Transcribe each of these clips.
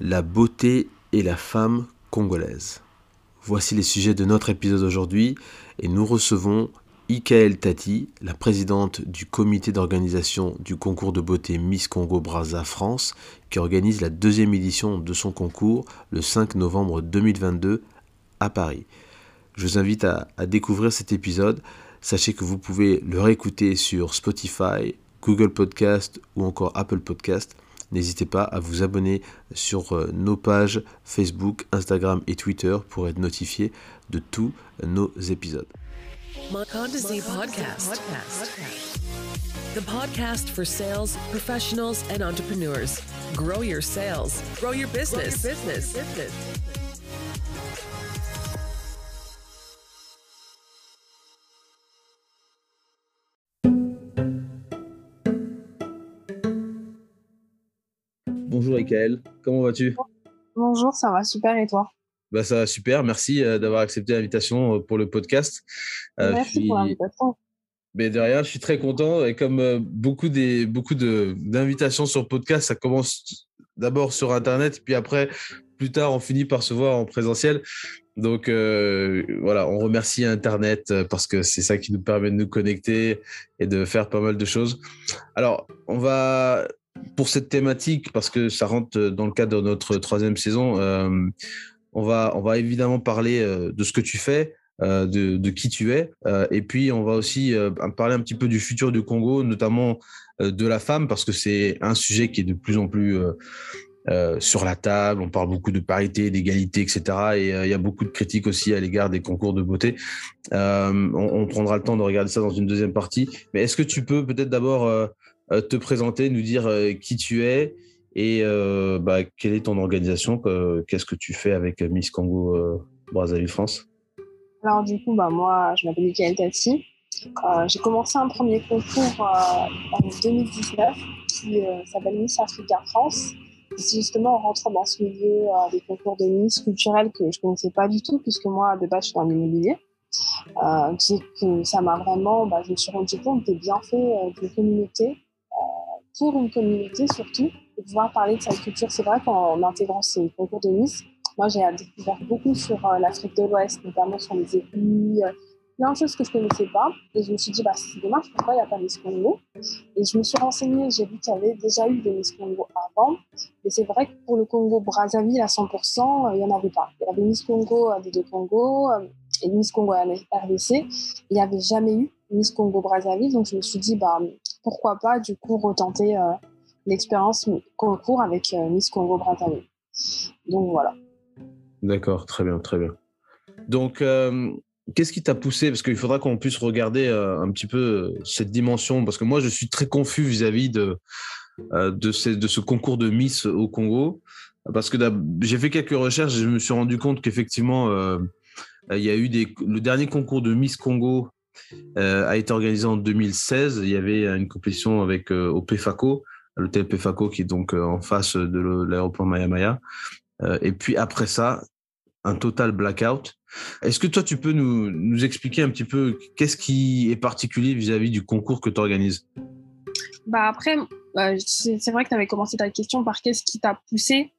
la beauté et la femme congolaise. Voici les sujets de notre épisode aujourd'hui et nous recevons Ikaël Tati, la présidente du comité d'organisation du concours de beauté Miss Congo Brazza France, qui organise la deuxième édition de son concours le 5 novembre 2022 à Paris. Je vous invite à, à découvrir cet épisode. Sachez que vous pouvez le réécouter sur Spotify, Google Podcast ou encore Apple Podcast. N'hésitez pas à vous abonner sur euh, nos pages Facebook, Instagram et Twitter pour être notifié de tous nos épisodes. Podcast. The podcast for sales professionals and entrepreneurs. Grow your sales, grow your business. business. Bonjour Ekaël, comment vas-tu? Bonjour, ça va super et toi? Bah, Ça va super, merci euh, d'avoir accepté l'invitation euh, pour le podcast. Euh, merci pour l'invitation. Mais derrière, je suis très content et comme beaucoup des beaucoup de d'invitations sur podcast, ça commence d'abord sur internet puis après plus tard on finit par se voir en présentiel. Donc voilà, on remercie internet parce que c'est ça qui nous permet de nous connecter et de faire pas mal de choses. Alors, on va pour cette thématique, parce que ça rentre dans le cadre de notre troisième saison, euh, on, va, on va évidemment parler euh, de ce que tu fais, euh, de, qui tu es, et puis on va aussi parler un petit peu du futur du Congo, notamment de la femme, parce que c'est un sujet qui est de plus en plus sur la table. On parle beaucoup de parité, d'égalité, etc. Et il y a beaucoup de critiques aussi à l'égard des concours de beauté. On, on, prendra le temps de regarder ça dans une deuxième partie. Mais est-ce que tu peux peut-être d'abord euh, te présenter, nous dire euh, qui tu es et euh, bah, quelle est ton organisation, qu'est-ce que tu fais avec Miss Congo Brazzaville France? Alors du coup, bah, moi, je m'appelle Mikael Tati. j'ai commencé un premier concours en 2019 qui s'appelle Miss Africa France. C'est justement en rentrant dans ce milieu des concours de Miss culturels que je ne connaissais pas du tout, puisque moi, de base, je suis dans l'immobilier. Euh, que ça m'a vraiment, bah, je me suis rendu compte des bienfaits de communauté pour une communauté surtout, de pouvoir parler de sa culture. C'est vrai qu'en intégrant ces concours de Miss, moi j'ai découvert beaucoup sur euh, l'Afrique de l'Ouest, notamment sur les épis, euh, plein de choses que je ne connaissais pas. Et je me suis dit, bah, c'est dommage, pourquoi il n'y a pas Miss Congo? Et je me suis renseignée, j'ai vu qu'il y avait déjà eu des Miss Congo avant. Mais c'est vrai que pour le Congo Brazzaville à 100%, il n'y en avait pas. Il y avait Miss Congo des deux Congo et Miss Congo RDC. Il n'y avait jamais eu Miss Congo Brazzaville. Donc je me suis dit, bah, pourquoi pas du coup retenter euh, l'expérience concours avec euh, Miss Congo Brazzaville. Donc voilà. D'accord, très bien, très bien. Donc, euh, qu'est-ce qui t'a poussé? Parce qu'il faudra qu'on puisse regarder un petit peu cette dimension, parce que moi, je suis très confus vis-à-vis de, de, ce, concours de Miss au Congo, parce que j'ai fait quelques recherches et je me suis rendu compte qu'effectivement, il y a eu des, le dernier concours de Miss Congo a été organisé en 2016. Il y avait une compétition avec euh, au PFACO, l'hôtel PFACO qui est donc euh, en face de l'aéroport Maya Maya. et puis après ça, un total blackout. Est-ce que toi, tu peux nous, expliquer un petit peu qu'est-ce qui est particulier vis-à-vis du concours que tu organises bah Après, c'est vrai que tu avais commencé ta question par qu'est-ce qui t'a poussé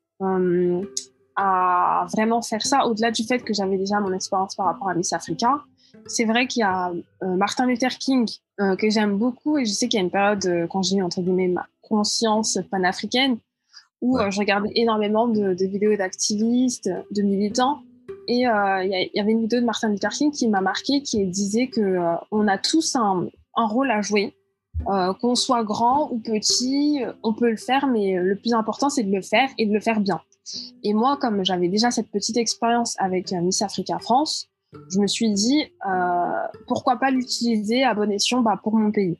à vraiment faire ça, au-delà du fait que j'avais déjà mon expérience par rapport à Miss Africa c'est vrai qu'il y a euh, Martin Luther King euh, que j'aime beaucoup et je sais qu'il y a une période euh, quand j'ai eu entre guillemets ma conscience panafricaine où je regardais énormément de, vidéos d'activistes, de militants. Et il y, avait une vidéo de Martin Luther King qui m'a marqué qui disait que on a tous un, un rôle à jouer. Qu'on soit grand ou petit, on peut le faire, mais le plus important, c'est de le faire et de le faire bien. Et moi, comme j'avais déjà cette petite expérience avec Miss Africa France, je me suis dit euh, pourquoi pas l'utiliser à bon escient bah, pour mon pays.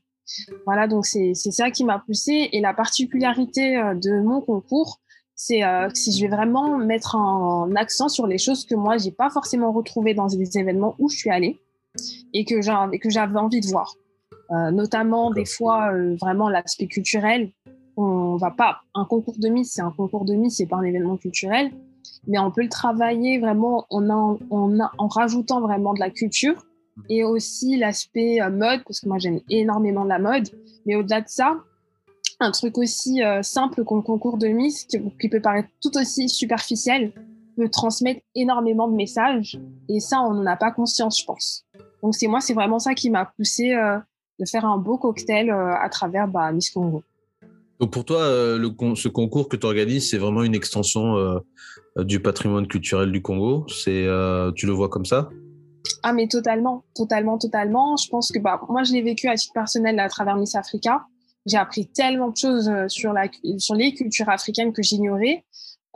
Voilà, donc c'est ça qui m'a poussé. Et la particularité euh, de mon concours, c'est euh, si je vais vraiment mettre un, accent sur les choses que moi, j'ai pas forcément retrouvées dans des événements où je suis allée et que j'avais envie de voir. Euh, notamment des fois vraiment l'aspect culturel. On va pas un concours de Miss, c'est un concours de Miss, c'est pas un événement culturel mais on peut le travailler vraiment en, en, en, rajoutant vraiment de la culture et aussi l'aspect euh, mode, parce que moi j'aime énormément la mode, mais au-delà de ça, un truc aussi euh, simple qu'un concours de Miss, qui, peut paraître tout aussi superficiel, peut transmettre énormément de messages. Et ça, on n'en a pas conscience, je pense. Donc c'est moi, c'est vraiment ça qui m'a poussé euh, de faire un beau cocktail euh, à travers bah, Miss Congo. Donc pour toi, le, ce concours que tu organises, c'est vraiment une extension du patrimoine culturel du Congo? C'est, tu le vois comme ça? Ah mais totalement, totalement, totalement. Je pense que bah, moi, je l'ai vécu à titre personnel à travers Miss Africa j'ai appris tellement de choses euh, sur, les cultures africaines que j'ignorais.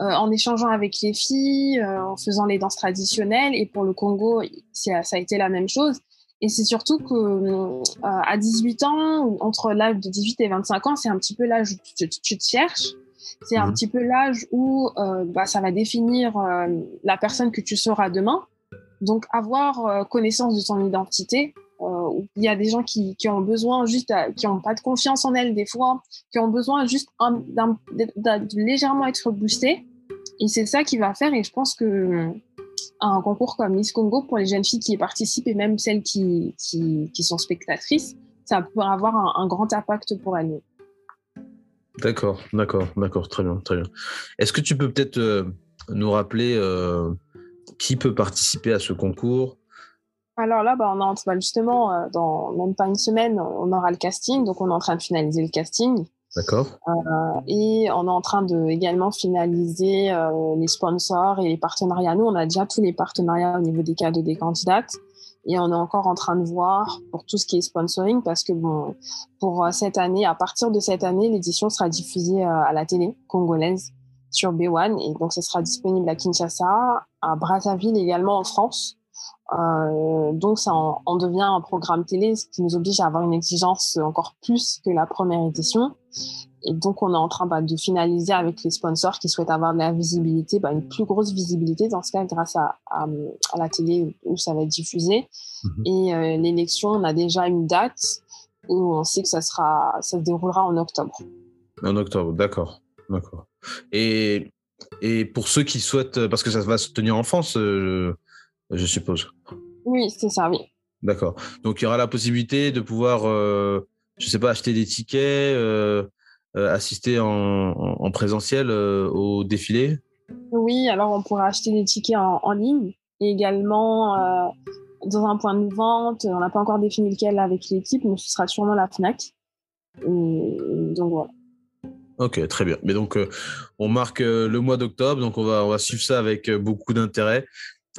Euh, en échangeant avec les filles, euh, en faisant les danses traditionnelles. Et pour le Congo, ça a été la même chose. Et c'est surtout que euh, à 18 ans, entre l'âge de 18 et 25 ans, c'est un petit peu l'âge où tu, tu, te cherches. C'est un mhm. petit peu l'âge où euh, bah, ça va définir la personne que tu seras demain. Donc avoir connaissance de ton identité, euh, il y a des gens qui, qui ont besoin juste, qui n'ont pas de confiance en elles des fois, qui ont besoin juste de légèrement être boostés. Et c'est ça qui va faire. Et je pense que un concours comme Miss Congo pour les jeunes filles qui y participent et même celles qui, qui, qui sont spectatrices, ça peut avoir un, un grand impact pour elles. D'accord, d'accord, d'accord, très bien, très bien. Est-ce que tu peux peut-être euh, nous rappeler euh, qui peut participer à ce concours? Alors là, bah, on a, bah, justement, euh, dans même pas une semaine, on aura le casting. Donc, on est en train de finaliser le casting. D'accord. Euh, et on est en train de également finaliser euh, les sponsors et les partenariats. Nous, on a déjà tous les partenariats au niveau des cadeaux des candidates. Et on est encore en train de voir pour tout ce qui est sponsoring parce que bon, pour cette année, à partir de cette année, l'édition sera diffusée à la télé congolaise sur B1 et donc ce sera disponible à Kinshasa, à Brazzaville également en France. Euh, donc ça en, devient un programme télé, ce qui nous oblige à avoir une exigence encore plus que la première édition. Et donc on est en train bah, de finaliser avec les sponsors qui souhaitent avoir de la visibilité, bah, une plus grosse visibilité dans ce cas grâce à, à, la télé où ça va être diffusé. Mhm. Et euh, l'élection, on a déjà une date où on sait que ça sera, ça se déroulera en octobre. En octobre, d'accord, d'accord. Et et pour ceux qui souhaitent, parce que ça va se tenir en France, euh, je suppose. Oui, c'est ça, oui. D'accord. Donc, il y aura la possibilité de pouvoir, euh, je ne sais pas, acheter des tickets, euh, euh, assister en, présentiel au défilé? Oui, alors on pourra acheter des tickets en, ligne et également dans un point de vente. On n'a pas encore défini lequel avec l'équipe, mais ce sera sûrement la FNAC. donc voilà. Ok, très bien. Mais donc, on marque le mois d'octobre, donc on va, on va suivre ça avec beaucoup d'intérêt.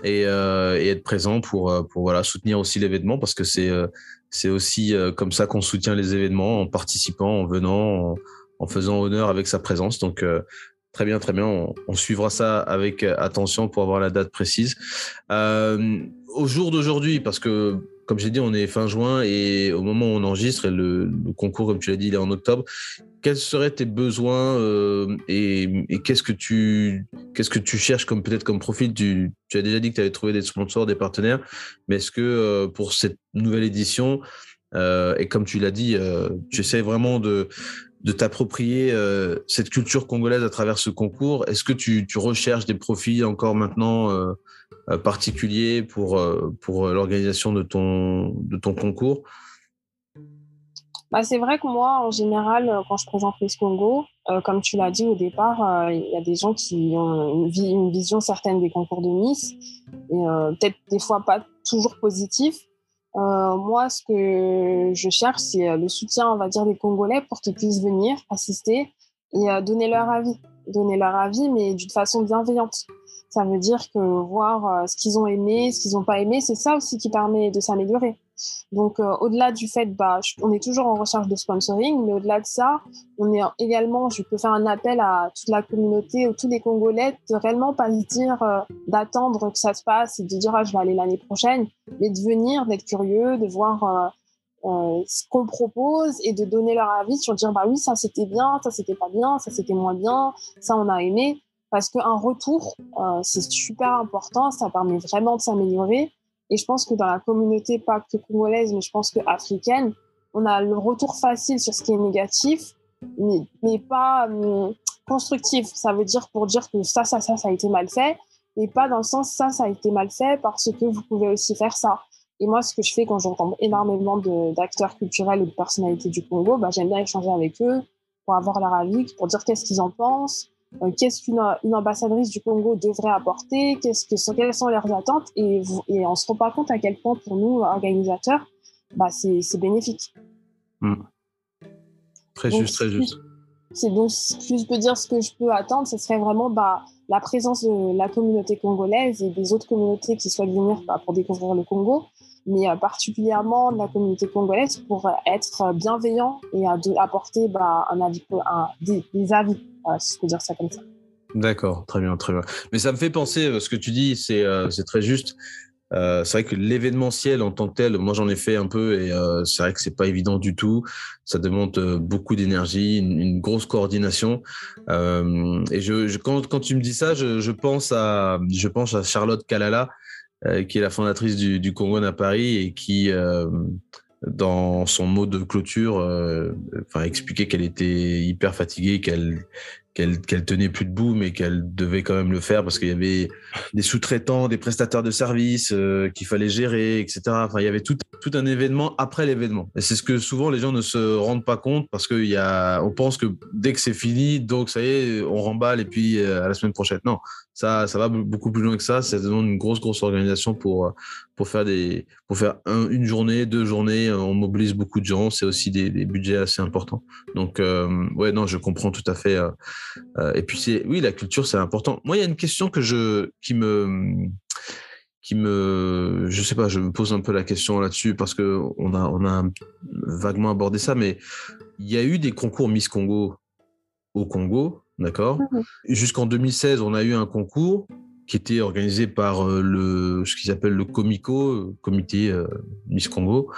Euh, et, être présent pour, euh, pour voilà, soutenir aussi l'événement parce que c'est euh, c'est aussi comme ça qu'on soutient les événements en participant, en venant, en, faisant honneur avec sa présence. Donc, très bien, très bien. On, suivra ça avec attention pour avoir la date précise. au jour d'aujourd'hui, parce que comme j'ai dit, on est fin juin et au moment où on enregistre, le, concours, comme tu l'as dit, il est en octobre. Quels seraient tes besoins euh, et, qu'est-ce que tu qu'est-ce que tu cherches comme peut-être comme profil? Tu, as déjà dit que tu avais trouvé des sponsors, des partenaires, mais est-ce que euh, pour cette nouvelle édition euh, et comme tu l'as dit, tu essaies vraiment de de t'approprier cette culture congolaise à travers ce concours. Est-ce que tu, tu, recherches des profils encore maintenant particulier pour, euh, pour l'organisation de ton, de ton concours? Bah, c'est vrai que moi, en général, euh, quand je présente Miss Congo, comme tu l'as dit au départ, il y a des gens qui ont une, une, vision certaine des concours de Miss, et peut-être des fois pas toujours positif. moi, ce que je cherche, c'est le soutien, on va dire, des Congolais pour qu'ils puissent venir assister et donner leur avis. Donner leur avis, mais d'une façon bienveillante. Ça veut dire que voir euh, ce qu'ils ont aimé, ce qu'ils n'ont pas aimé, c'est ça aussi qui permet de s'améliorer. Donc, euh, au-delà du fait, bah, on est toujours en recherche de sponsoring, mais au-delà de ça, on est également, je peux faire un appel à toute la communauté, ou tous les Congolais, de réellement pas se dire euh, d'attendre que ça se passe et de dire ah, je vais aller l'année prochaine, mais de venir, d'être curieux, de voir ce qu'on propose et de donner leur avis sur dire bah oui ça c'était bien, ça c'était pas bien, ça c'était moins bien, ça on a aimé parce qu'un retour, euh, c'est super important, ça permet vraiment de s'améliorer. Et je pense que dans la communauté, pas que congolaise, mais je pense que africaine, on a le retour facile sur ce qui est négatif, mais, pas hum, constructif. Ça veut dire pour dire que ça, ça, ça, ça a été mal fait, et pas dans le sens ça, ça a été mal fait parce que vous pouvez aussi faire ça. Et moi, ce que je fais quand j'entends énormément d'acteurs culturels ou de personnalités du Congo, bah, j'aime bien échanger avec eux, pour avoir leur avis, pour dire qu'est-ce qu'ils en pensent, qu'est-ce qu'une une ambassadrice du Congo devrait apporter, qu'est-ce que, quelles sont leurs attentes, et, et on se rend pas compte à quel point pour nous, organisateurs, bah, c'est bénéfique. Hmm. Très juste, très juste. C'est donc, si je peux dire ce que je peux attendre, ce serait vraiment bah, la présence de la communauté congolaise et des autres communautés qui souhaitent venir bah, pour découvrir le Congo, mais euh, particulièrement de la communauté congolaise pour être bienveillant et apporter bah, un avis, un, des, avis, D'accord, très bien, très bien. Mais ça me fait penser, euh, ce que tu dis, c'est euh, très juste. Euh, c'est vrai que l'événementiel en tant que tel, moi j'en ai fait un peu et euh, c'est vrai que c'est pas évident du tout. Ça demande beaucoup d'énergie, une, grosse coordination. Et quand, tu me dis ça, je, je, pense à je pense à Charlotte Kalala, qui est la fondatrice du, du Congo à Paris et qui dans son mot de clôture, enfin expliquait qu'elle était hyper fatiguée, qu'elle qu'elle tenait plus debout, mais qu'elle devait quand même le faire parce qu'il y avait des sous-traitants, des prestataires de services euh, qu'il fallait gérer, etc. Enfin, il y avait tout, un événement après l'événement. Et c'est ce que souvent les gens ne se rendent pas compte parce on pense que dès que c'est fini, donc ça y est, on remballe et puis euh, à la semaine prochaine. Non, ça, ça va beaucoup plus loin que ça. Ça demande une grosse, grosse organisation pour, pour faire des, pour faire une journée, deux journées. On mobilise beaucoup de gens. C'est aussi des, des, budgets assez importants. Donc, euh, ouais, non, je comprends tout à fait. Euh, et puis, c'est, oui, la culture, c'est important. Moi, il y a une question que je, qui me, qui me, je sais pas, je me pose un peu la question là-dessus parce que on a, on a vaguement abordé ça, mais il y a eu des concours Miss Congo au Congo D'accord? Mmh Jusqu'en 2016, on a eu un concours qui était organisé par euh, le, ce qu'ils appellent le Comico, Comité euh, Miss Congo.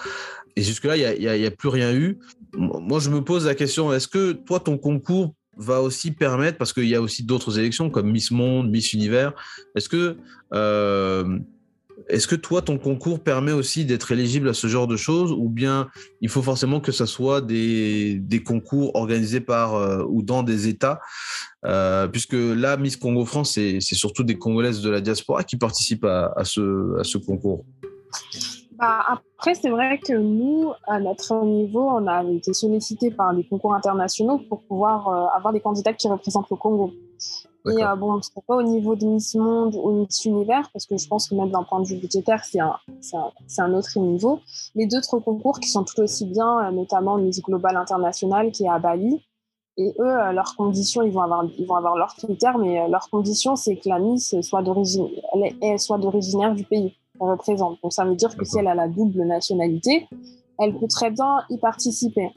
Et jusque-là, il n'y a, a, plus rien eu. Moi, je me pose la question, est-ce que toi, ton concours va aussi permettre, parce qu'il y a aussi d'autres élections comme Miss Monde, Miss Univers, est-ce que est-ce que toi, ton concours permet aussi d'être éligible à ce genre de choses ou bien il faut forcément que ce soit des, concours organisés par euh, ou dans des États euh, Puisque là, Miss Congo France, c'est surtout des Congolaises de la diaspora qui participent à, ce, à ce concours? Bah, après, c'est vrai que nous, à notre niveau, on a été sollicités par des concours internationaux pour pouvoir euh, avoir des candidats qui représentent le Congo. Et euh, bon, ce pas au niveau de Miss Monde ou Miss Univers, parce que je pense que même d'un point de vue budgétaire, c'est un, un, un, autre niveau. Mais d'autres concours qui sont tout aussi bien, euh, notamment Miss Global International qui est à Bali. Et eux, euh, leurs conditions, ils vont avoir, ils vont avoir leurs critères, mais leurs conditions, c'est que la Miss soit d'origine, soit d'originaire du pays représente. Donc ça veut dire que si elle a la double nationalité, elle peut très bien y participer.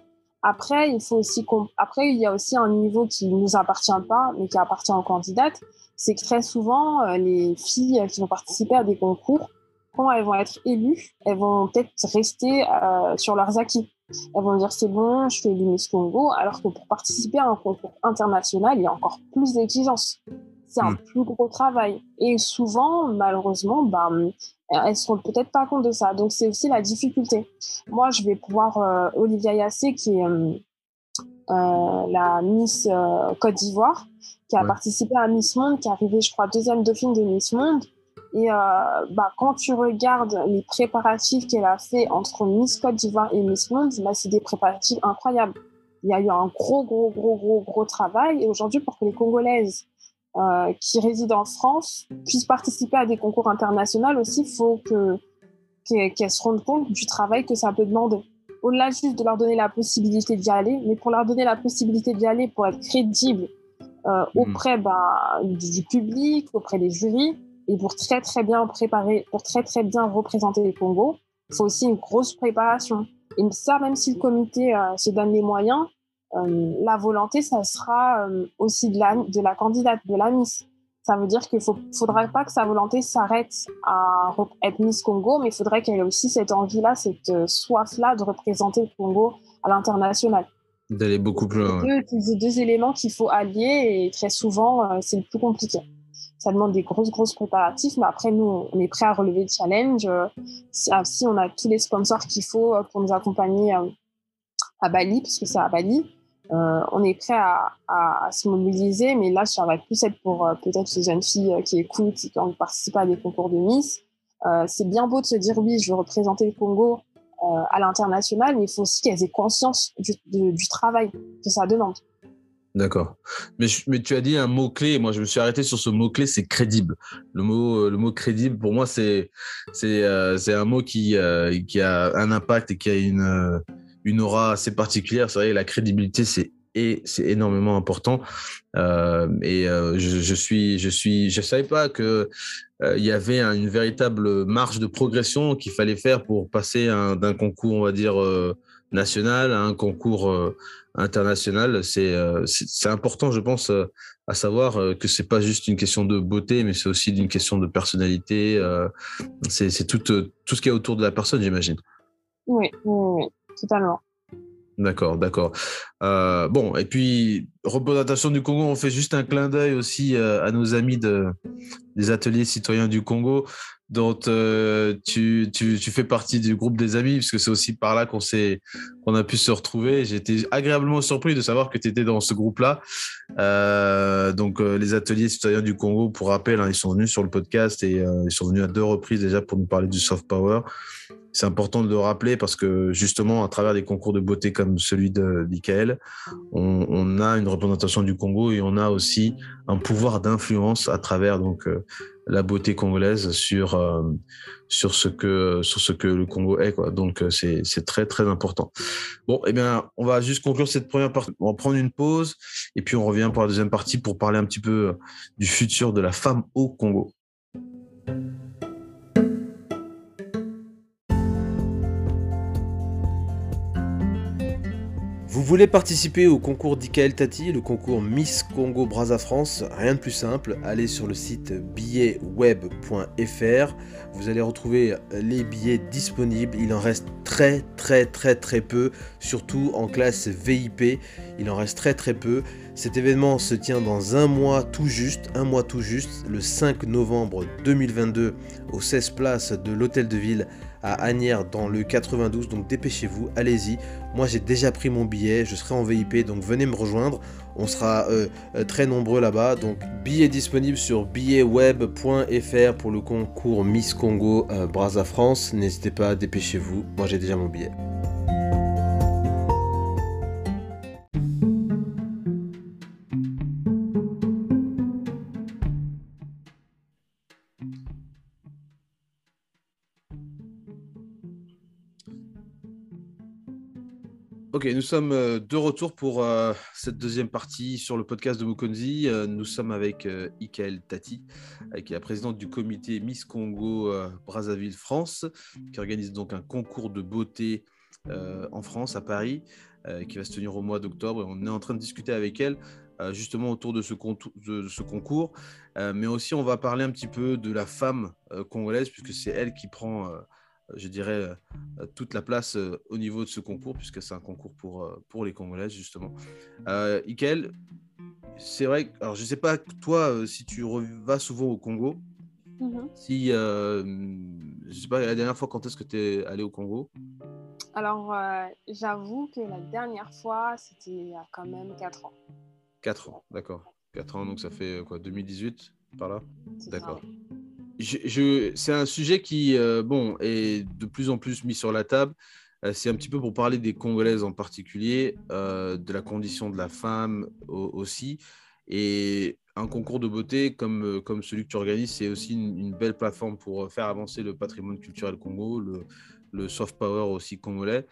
Après, il faut aussi après il y a aussi un niveau qui nous appartient pas, mais qui appartient aux candidates. C'est que très souvent, euh, les filles qui vont participer à des concours, quand elles vont être élues, elles vont peut-être rester euh, sur leurs acquis. Elles vont dire c'est bon, je fais Miss Congo, alors que pour participer à un concours international, il y a encore plus d'exigences. C'est un hmm. plus gros travail. Et souvent, malheureusement, bah, elles se rendent peut-être pas compte de ça. Donc c'est aussi la difficulté. Moi, je vais pouvoir euh, Olivia Yassé, qui est euh, euh, la Miss Côte d'Ivoire, qui a participé à Miss Monde, qui est arrivée, je crois, deuxième dauphine de Miss Monde. Et bah, quand tu regardes les préparatifs qu'elle a fait entre Miss Côte d'Ivoire et Miss Monde, bah, c'est des préparatifs incroyables. Il y a eu un gros, gros, gros, gros, gros travail. Et aujourd'hui, pour que les Congolaises euh, qui résident en France puissent participer à des concours internationaux aussi, il faut que, qu'elles se rendent compte du travail que ça peut demander. Au-delà juste de leur donner la possibilité d'y aller, mais pour leur donner la possibilité d'y aller pour être crédible euh, hmm. auprès bah, du, public, auprès des jurys, et pour très très bien préparer, pour très très bien représenter les Congo, il faut aussi une grosse préparation. Et ça, même si le comité euh, se donne les moyens, la volonté, ça sera euh, aussi de la, de la candidate, de la Miss. Ça veut dire qu'il ne faudrait pas que sa volonté s'arrête à être Miss Congo, mais il faudrait qu'elle ait aussi cette envie-là, cette euh, soif-là de représenter le Congo à l'international. D'aller beaucoup plus loin. C'est deux, éléments qu'il faut allier et très souvent, c'est le plus compliqué. Ça demande des grosses, grosses préparatifs, mais après, nous, on est prêt à relever le challenge. Si on a tous les sponsors qu'il faut pour nous accompagner à Bali, parce que c'est à Bali, euh, on est prêt à, se mobiliser, mais là, ça va plus être pour euh, peut-être ces jeunes filles euh, qui écoutent, qui ont participé à des concours de Miss. c'est bien beau de se dire oui, je veux représenter le Congo à l'international, mais il faut aussi qu'elles aient conscience du, travail que ça demande. D'accord. Mais, tu as dit un mot-clé, moi je me suis arrêté sur ce mot-clé, c'est crédible. Le mot, le mot crédible, pour moi, c'est un mot qui, qui a un impact et qui a une, une aura assez particulière. C'est vrai, la crédibilité, c'est c'est énormément important. Euh, et euh, je, je, suis, je suis, je savais pas que euh, il y avait une véritable marge de progression qu'il fallait faire pour passer d'un concours, on va dire national à un concours international. C'est c'est important, je pense, à savoir que c'est pas juste une question de beauté, mais c'est aussi une question de personnalité. c'est tout tout ce qui est autour de la personne, j'imagine. Oui, oui, totalement. D'accord, d'accord. Euh, bon, et puis, représentation du Congo, on fait juste un clin d'œil aussi euh, à nos amis de, des ateliers citoyens du Congo, dont euh, tu, fais partie du groupe des amis, puisque c'est aussi par là qu'on qu'on a pu se retrouver. Été agréablement surpris de savoir que tu étais dans ce groupe-là. donc, les ateliers citoyens du Congo, pour rappel, hein, ils sont venus sur le podcast et ils sont venus à deux reprises déjà pour nous parler du soft power c'est important de le rappeler parce que justement, à travers des concours de beauté comme celui de Michael, on, a une représentation du Congo et on a aussi un pouvoir d'influence à travers donc euh, la beauté congolaise sur euh, sur ce que sur ce que le Congo est quoi. Donc euh, c'est c'est très très important. Bon, eh bien, on va juste conclure cette première partie. On va prendre une pause et puis on revient pour la deuxième partie pour parler un petit peu du futur de la femme au Congo. Vous voulez participer au concours d'Ikael Tati, le concours Miss Congo Brazza France Rien de plus simple, allez sur le site billetweb.fr. Vous allez retrouver les billets disponibles. Il en reste très très très très peu, surtout en classe VIP. Il en reste très très peu. Cet événement se tient dans un mois tout juste, un mois tout juste, le 5 novembre 2022, au 16 places de l'Hôtel de Ville à Agnières dans le 92. Donc dépêchez-vous, allez-y. Moi j'ai déjà pris mon billet, je serai en VIP, donc venez me rejoindre. On sera euh, euh, très nombreux là-bas. Donc billet disponible sur billetweb.fr pour le concours Miss Congo euh, Brazza France. N'hésitez pas, dépêchez-vous. Moi j'ai déjà mon billet. Ok, nous sommes euh, de retour pour euh, cette deuxième partie sur le podcast de Mukonzi. Euh, nous sommes avec Ikael Tati, qui est la présidente du comité Miss Congo Brazzaville France, qui organise donc un concours de beauté en France, à Paris, qui va se tenir au mois d'octobre. On est en train de discuter avec elle justement autour de ce concours, mais aussi on va parler un petit peu de la femme congolaise, puisque c'est elle qui prend je dirais, euh, toute la place euh, au niveau de ce concours, puisque c'est un concours pour, euh, pour les Congolaises, justement. Euh, Ikel, c'est vrai, alors je ne sais pas, toi, si tu vas souvent au Congo, mhm. si, je ne sais pas, la dernière fois, quand est-ce que tu es allé au Congo? Alors, j'avoue que la dernière fois, c'était il y a quand même 4 ans. 4 ans, d'accord. 4 ans, donc ça fait quoi, 2018, par là? D'accord c'est un sujet qui euh, bon, est de plus en plus mis sur la table. Euh, c'est un petit peu pour parler des Congolaises en particulier, euh, de la condition de la femme aussi. Et un concours de beauté comme, celui que tu organises, c'est aussi une, belle plateforme pour faire avancer le patrimoine culturel Congo, le soft power aussi congolais.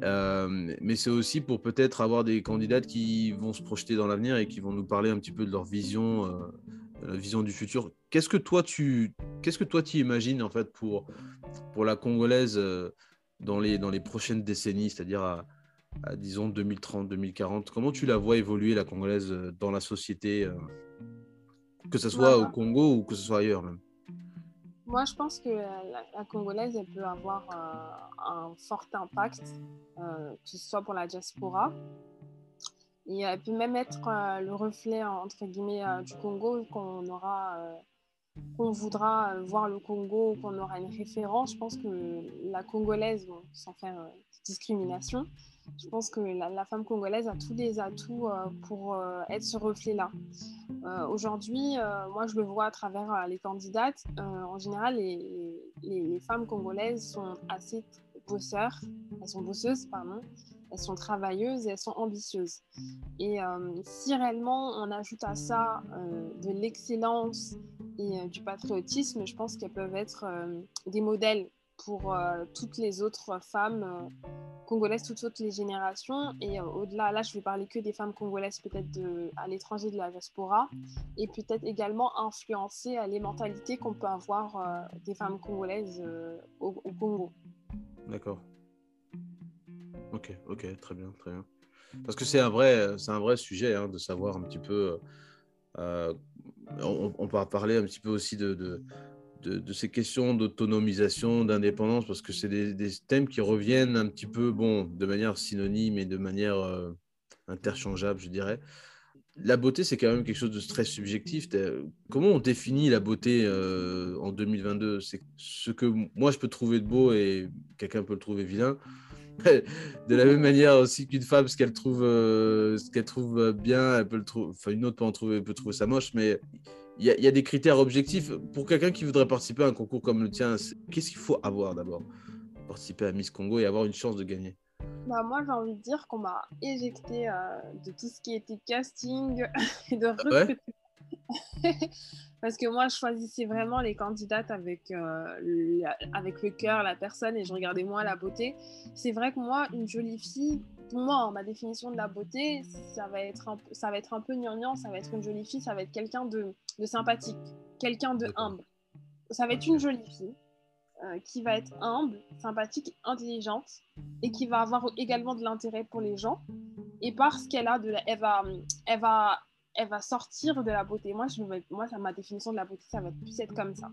mais c'est aussi pour peut-être avoir des candidates qui vont se projeter dans l'avenir et qui vont nous parler un petit peu de leur vision la vision du futur. Qu'est-ce que toi tu qu'est-ce que toi tu imagines en fait pour pour la congolaise euh, dans les dans les prochaines décennies, c'est-à-dire à, disons 2030, 2040 Comment tu la vois évoluer la congolaise euh, dans la société, euh, que ce soit au Congo ou que ce soit ailleurs même? Moi, je pense que la, congolaise, elle peut avoir un fort impact, que ce soit pour la diaspora, et elle peut même être euh, le reflet, entre guillemets, euh, du Congo, qu'on aura, euh, qu'on voudra voir le Congo, qu'on aura une référence. Je pense que la Congolaise, sans faire discrimination, je pense que la, femme congolaise a tous les atouts pour être ce reflet-là. Aujourd'hui, moi, je le vois à travers les candidates. en général, les, femmes congolaises sont assez bosseurs, elles sont bosseuses, pardon. Elles sont travailleuses et elles sont ambitieuses. Et si réellement on ajoute à ça de l'excellence et du patriotisme, je pense qu'elles peuvent être des modèles pour toutes les autres femmes congolaises, toutes, toutes les générations. Et euh, au-delà, là, je vais parler que des femmes congolaises, peut-être à l'étranger de la diaspora, et peut-être également influencer euh, les mentalités qu'on peut avoir euh, des femmes congolaises au, Congo. D'accord. Ok, ok, très bien, très bien. Parce que c'est un vrai, c'est un vrai sujet hein, de savoir un petit peu. on, on, peut parler un petit peu aussi de de, ces questions d'autonomisation, d'indépendance, parce que c'est des, thèmes qui reviennent un petit peu, bon, de manière synonyme et de manière euh, interchangeable, je dirais. La beauté, c'est quand même quelque chose de très subjectif. Comment on définit la beauté euh, en 2022 C'est ce que moi je peux trouver de beau et quelqu'un peut le trouver vilain. de la même manière aussi qu'une femme, ce qu'elle trouve, euh, ce qu'elle trouve bien, elle peut le trouver. Enfin, une autre peut en trouver, peut trouver ça moche, mais il y, a des critères objectifs. Pour quelqu'un qui voudrait participer à un concours comme le tien, qu'est-ce qu'il faut avoir d'abord? Participer à Miss Congo et avoir une chance de gagner bah, moi, j'ai envie de dire qu'on m'a éjecté euh, de tout ce qui était casting et de recrutement. Parce que moi, je choisissais vraiment les candidates avec, euh, le, avec le cœur, la personne, et je regardais moins la beauté. C'est vrai que moi, une jolie fille, pour moi, ma définition de la beauté, ça va être un, ça va être un peu gnangnan, ça va être une jolie fille, ça va être quelqu'un de, de sympathique, quelqu'un de humble. Ça va être une jolie fille euh, qui va être humble, sympathique, intelligente, et qui va avoir également de l'intérêt pour les gens. Et parce qu'elle a de la, elle va, elle va elle va sortir de la beauté. Moi, je moi ça, ma définition de la beauté, ça va plus être comme ça.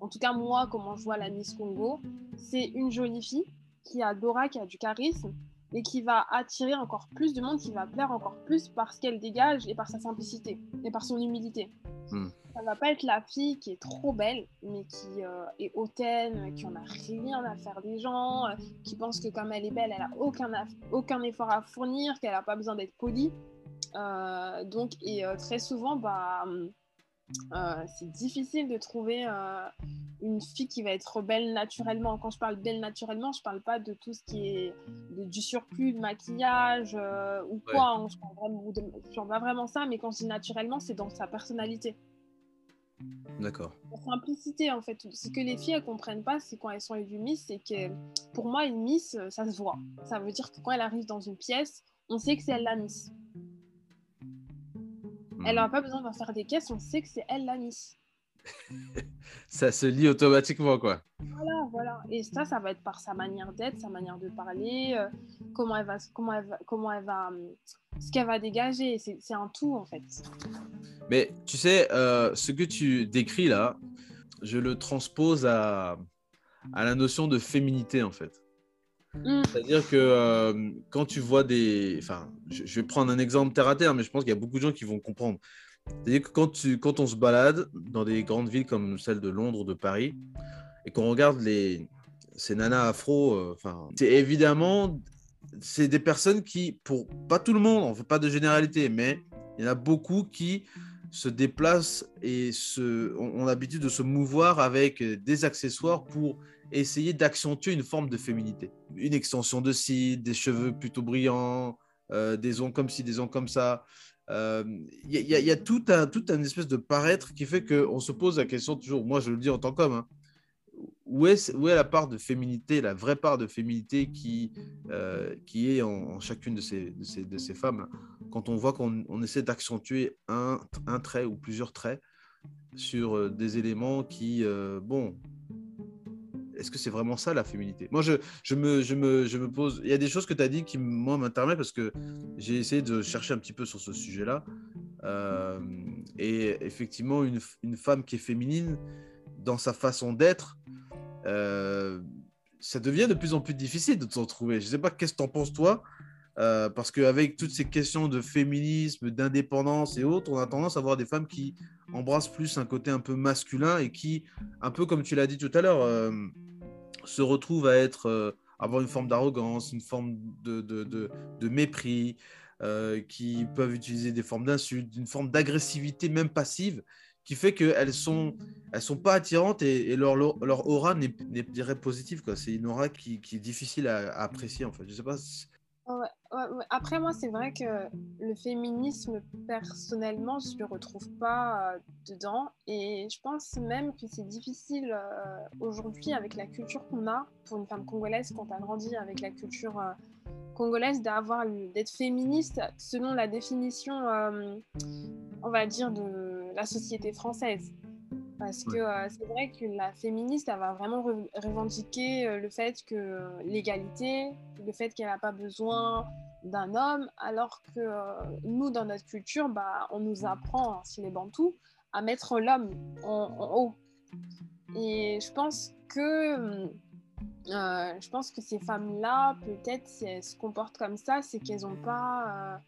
En tout cas, moi, comment je vois la Miss Congo, c'est une jolie fille qui a d'aura, qui a du charisme et qui va attirer encore plus de monde, qui va plaire encore plus parce qu'elle dégage et par sa simplicité et par son humilité. Hmm. Ça va pas être la fille qui est trop belle, mais qui euh, est hautaine, qui en a rien à faire des gens, euh, qui pense que comme elle est belle, elle a aucun, aucun effort à fournir, qu'elle n'a pas besoin d'être polie. Euh, donc, et euh, très souvent, bah, euh, c'est difficile de trouver une fille qui va être belle naturellement. Quand je parle belle naturellement, je parle pas de tout ce qui est du surplus de maquillage ou quoi. Hein. je, parle vraiment, vraiment ça, mais quand je dis naturellement, c'est dans sa personnalité. D'accord. La simplicité, en fait. Ce que les filles, elles comprennent pas, c'est quand elles sont élues Miss, c'est que pour moi, une Miss, ça se voit. Ça veut dire que quand elle arrive dans une pièce, on sait que c'est elle la Miss. Elle n'a pas besoin d'en faire des caisses, on sait que c'est elle la Miss. ça se lit automatiquement, quoi. Voilà, voilà. Et ça, ça va être par sa manière d'être, sa manière de parler, euh, comment elle va, comment elle va, comment elle va, euh, ce qu'elle va dégager. C'est un tout, en fait. Mais tu sais, euh, ce que tu décris là, je le transpose à, à la notion de féminité, en fait. Mm. C'est-à-dire que euh, quand tu vois des. Enfin, je, vais prendre un exemple terre à terre, mais je pense qu'il y a beaucoup de gens qui vont comprendre. C'est-à-dire que quand, tu, quand on se balade dans des grandes villes comme celle de Londres ou de Paris, et qu'on regarde les, ces nanas afro, euh, c'est évidemment. C'est des personnes qui, pour pas tout le monde, on ne fait pas de généralité, mais il y en a beaucoup qui se déplacent et se, ont, l'habitude de se mouvoir avec des accessoires pour essayer d'accentuer une forme de féminité. Une extension de cils, des cheveux plutôt brillants, euh, des ongles comme ci, des ongles comme ça. Il euh, y, a tout un, tout un espèce de paraître qui fait qu'on se pose la question toujours, moi je le dis en tant qu'homme, hein, où, est, la part de féminité, la vraie part de féminité qui, euh, est en, chacune de ces femmes Quand on voit qu'on essaie d'accentuer un, un trait ou plusieurs traits sur des éléments qui, bon, est-ce que c'est vraiment ça la féminité? Moi, je, me, pose. Il y a des choses que tu as dit qui, moi, m'intermettent parce que j'ai essayé de chercher un petit peu sur ce sujet-là. Euh, et effectivement, une, femme qui est féminine dans sa façon d'être, euh, ça devient de plus en plus difficile de s'en trouver. Je ne sais pas qu'est-ce que tu en penses, toi, euh, parce qu'avec toutes ces questions de féminisme, d'indépendance et autres, on a tendance à voir des femmes qui embrassent plus un côté un peu masculin et qui, un peu comme tu l'as dit tout à l'heure, se retrouvent à être, euh, avoir une forme d'arrogance, une forme de, de, de, mépris, qui peuvent utiliser des formes d'insultes, une forme d'agressivité même passive qui fait qu'elles sont, elles sont pas attirantes et, leur, leur, aura n'est, dirais positive. C'est une aura qui, qui, est difficile à, apprécier. En fait. Je sais pas Après, moi, c'est vrai que le féminisme, personnellement, je ne le retrouve pas euh, dedans. Et je pense même que c'est difficile euh, aujourd'hui, avec la culture qu'on a, pour une femme congolaise, quand a grandi avec la culture euh, congolaise, d'avoir d'être féministe selon la définition, on va dire, de la société française. Parce que c'est vrai que la féministe, elle va vraiment revendiquer le fait que l'égalité, le fait qu'elle n'a pas besoin d'un homme, alors que nous, dans notre culture, bah, on nous apprend, si les Bantous, à mettre l'homme en, haut. Et je pense que, je pense que ces femmes-là, peut-être, si elles se comportent comme ça, c'est qu'elles n'ont pas,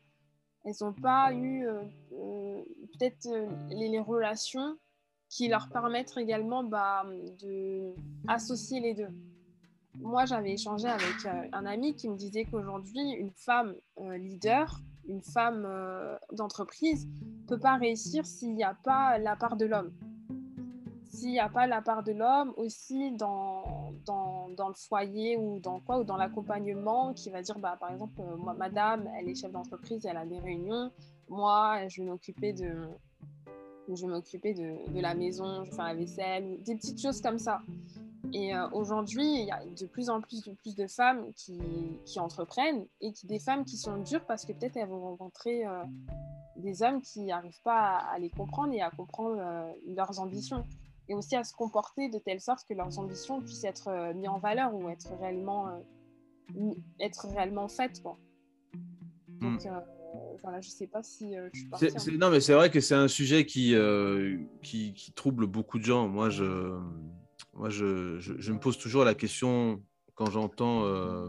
elles ont pas eu peut-être les, les relations qui leur permettent également bah, de associer les deux. Moi, j'avais échangé avec euh, un ami qui me disait qu'aujourd'hui, une femme euh, leader, une femme euh, d'entreprise, peut pas réussir s'il n'y a pas la part de l'homme. S'il n'y a pas la part de l'homme aussi dans, dans, dans, le foyer ou dans quoi ou dans l'accompagnement qui va dire bah, par exemple moi madame elle est chef d'entreprise elle a des réunions moi je vais m'occuper de je m'occuper de, de, la maison, je vais faire la vaisselle, des petites choses comme ça. Et euh, aujourd'hui, il y a de plus en plus de, plus de femmes qui, qui, entreprennent et qui, des femmes qui sont dures parce que peut-être elles vont rencontrer euh, des hommes qui n'arrivent pas à, les comprendre et à comprendre euh, leurs ambitions. Et aussi à se comporter de telle sorte que leurs ambitions puissent être mises en valeur ou être réellement, être réellement faites. Quoi. Donc, mm je sais pas si euh, je Non, mais c'est vrai que c'est un sujet qui, euh, qui, qui, trouble beaucoup de gens. Moi, je, moi je, je, me pose toujours la question quand j'entends. Euh,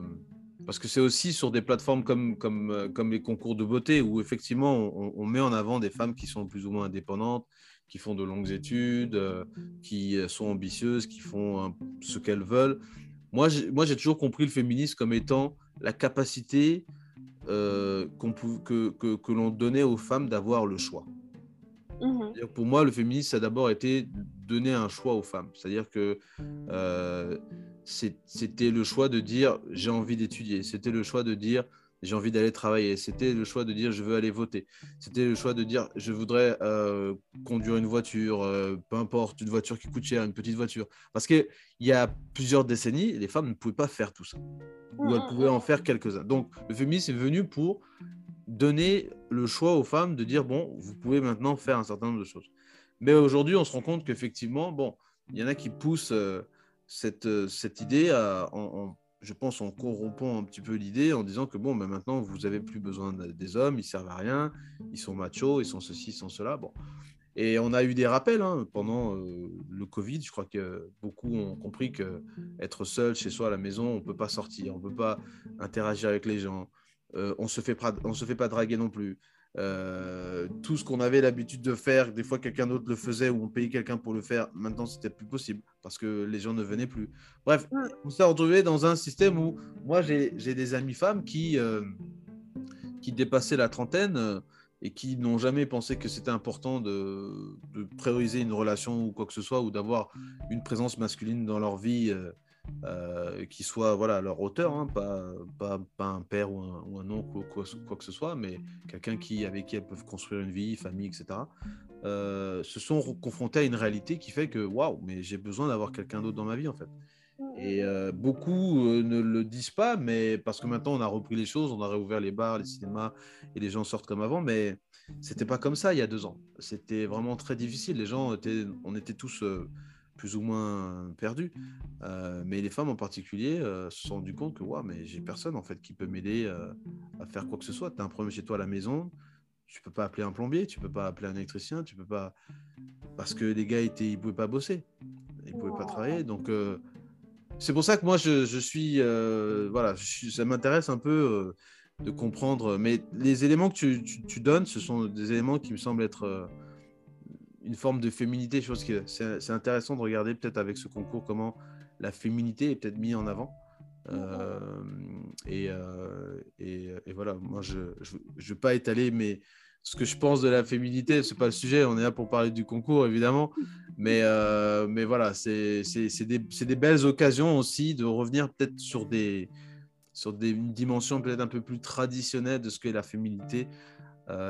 parce que c'est aussi sur des plateformes comme, comme, comme les concours de beauté où effectivement on, met en avant des femmes qui sont plus ou moins indépendantes, qui font de longues études, qui sont ambitieuses, qui font ce qu'elles veulent. Moi, j'ai toujours compris le féminisme comme étant la capacité euh, que, que, que l'on donnait aux femmes d'avoir le choix. Mhm. Pour moi, le féminisme, ça a d'abord été donner un choix aux femmes. C'est-à-dire que euh, c'était le choix de dire j'ai envie d'étudier. C'était le choix de dire j'ai envie d'aller travailler. C'était le choix de dire je veux aller voter. C'était le choix de dire je voudrais euh, conduire une voiture, euh, peu importe, une voiture qui coûte cher, une petite voiture. Parce qu'il y a plusieurs décennies, les femmes ne pouvaient pas faire tout ça. Ou elles pouvaient en faire quelques-uns. Donc le féminisme est venu pour donner le choix aux femmes de dire bon, vous pouvez maintenant faire un certain nombre de choses. Mais aujourd'hui, on se rend compte qu'effectivement, bon, il y en a qui poussent euh, cette, cette idée à, en je pense, en corrompant un petit peu l'idée, en disant que bon, ben maintenant, vous n'avez plus besoin des hommes, ils servent à rien, ils sont machos, ils sont ceci, ils sont cela. Bon. Et on a eu des rappels hein, pendant euh, le Covid. Je crois que beaucoup ont compris que être seul chez soi à la maison, on ne peut pas sortir, on ne peut pas interagir avec les gens, euh, on ne se, fait se fait pas draguer non plus. Euh, tout ce qu'on avait l'habitude de faire, des fois quelqu'un d'autre le faisait ou on payait quelqu'un pour le faire, maintenant c'était plus possible parce que les gens ne venaient plus. Bref, on s'est retrouvé dans un système où moi j'ai des amis femmes qui, euh, qui dépassaient la trentaine euh, et qui n'ont jamais pensé que c'était important de, de, prioriser une relation ou quoi que ce soit ou d'avoir une présence masculine dans leur vie. Euh, qui soit voilà, leur auteur, hein, pas, pas, pas, un père ou un, ou un oncle ou quoi, quoi, que ce soit, mais quelqu'un qui, avec qui elles peuvent construire une vie, famille, etc., euh, se sont confrontés à une réalité qui fait que waouh, mais j'ai besoin d'avoir quelqu'un d'autre dans ma vie en fait. Et euh, beaucoup ne le disent pas, mais parce que maintenant on a repris les choses, on a réouvert les bars, les cinémas et les gens sortent comme avant, mais c'était pas comme ça il y a deux ans. C'était vraiment très difficile. Les gens étaient, on était tous plus ou moins perdu. Euh, mais les femmes en particulier euh, se sont rendues compte que ouais, mais j'ai personne en fait qui peut m'aider euh, à faire quoi que ce soit. Tu as un problème chez toi à la maison, tu peux pas appeler un plombier, tu peux pas appeler un électricien, tu peux pas parce que les gars étaient, ils pouvaient pas bosser, ils pouvaient pas travailler. Donc c'est pour ça que moi je, je suis voilà, ça m'intéresse un peu de comprendre. Mais les éléments que tu, tu, tu, donnes, ce sont des éléments qui me semblent être une forme de féminité. Je pense que c'est intéressant de regarder peut-être avec ce concours comment la féminité est peut-être mise en avant. Euh, euh, et, et, voilà, moi je ne veux pas étaler mais ce que je pense de la féminité, c'est pas le sujet, on est là pour parler du concours évidemment, mais, euh, mais voilà, c'est des, des, belles occasions aussi de revenir peut-être sur des, sur des, une dimension peut-être un peu plus traditionnelle de ce qu'est la féminité.